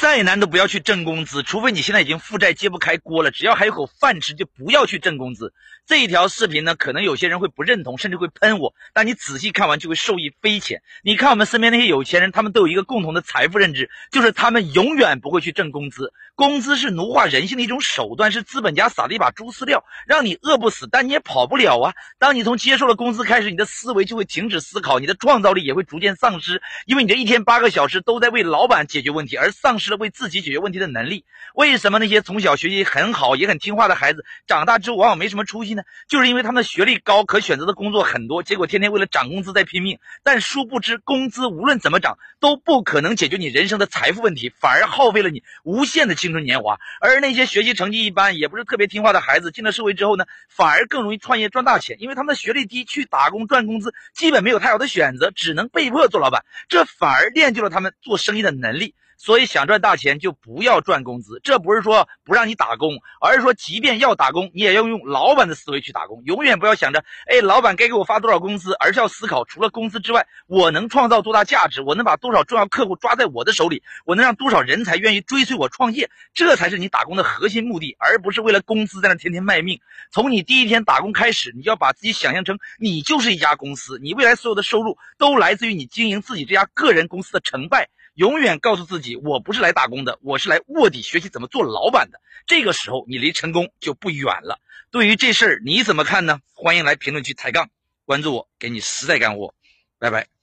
再难都不要去挣工资，除非你现在已经负债揭不开锅了，只要还有口饭吃，就不要去挣工资。这一条视频呢，可能有些人会不认同，甚至会喷我，但你仔细看完就会受益匪浅。你看我们身边那些有钱人，他们都有一个共同的财富认知，就是他们永远不会去挣工资。工资是奴化人性的一种手段，是资本家撒的一把猪饲料，让你饿不死，但你也跑不了啊。当你从接受了工资开始，你的思维就会停止思考，你的创造力也会逐渐丧失，因为你这一天八个小时都在为老板解决问题，而丧失了为自己解决问题的能力。为什么那些从小学习很好也很听话的孩子，长大之后往往没什么出息呢？就是因为他们的学历高，可选择的工作很多，结果天天为了涨工资在拼命。但殊不知，工资无论怎么涨，都不可能解决你人生的财富问题，反而耗费了你无限的青春年华。而那些学习成绩一般，也不是特别听话的孩子，进了社会之后呢，反而更容易创业赚大钱，因为他们的学历低，去打工赚工资，基本没有太好的选择，只能被迫做老板，这反而练就了他们做生意的能力。所以想赚大钱就不要赚工资，这不是说不让你打工，而是说即便要打工，你也要用老板的思维去打工，永远不要想着，哎，老板该给我发多少工资，而是要思考除了工资之外，我能创造多大价值，我能把多少重要客户抓在我的手里，我能让多少人才愿意追随我创业，这才是你打工的核心目的，而不是为了工资在那天天卖命。从你第一天打工开始，你就要把自己想象成你就是一家公司，你未来所有的收入都来自于你经营自己这家个人公司的成败。永远告诉自己，我不是来打工的，我是来卧底学习怎么做老板的。这个时候，你离成功就不远了。对于这事儿，你怎么看呢？欢迎来评论区抬杠，关注我，给你实在干货。拜拜。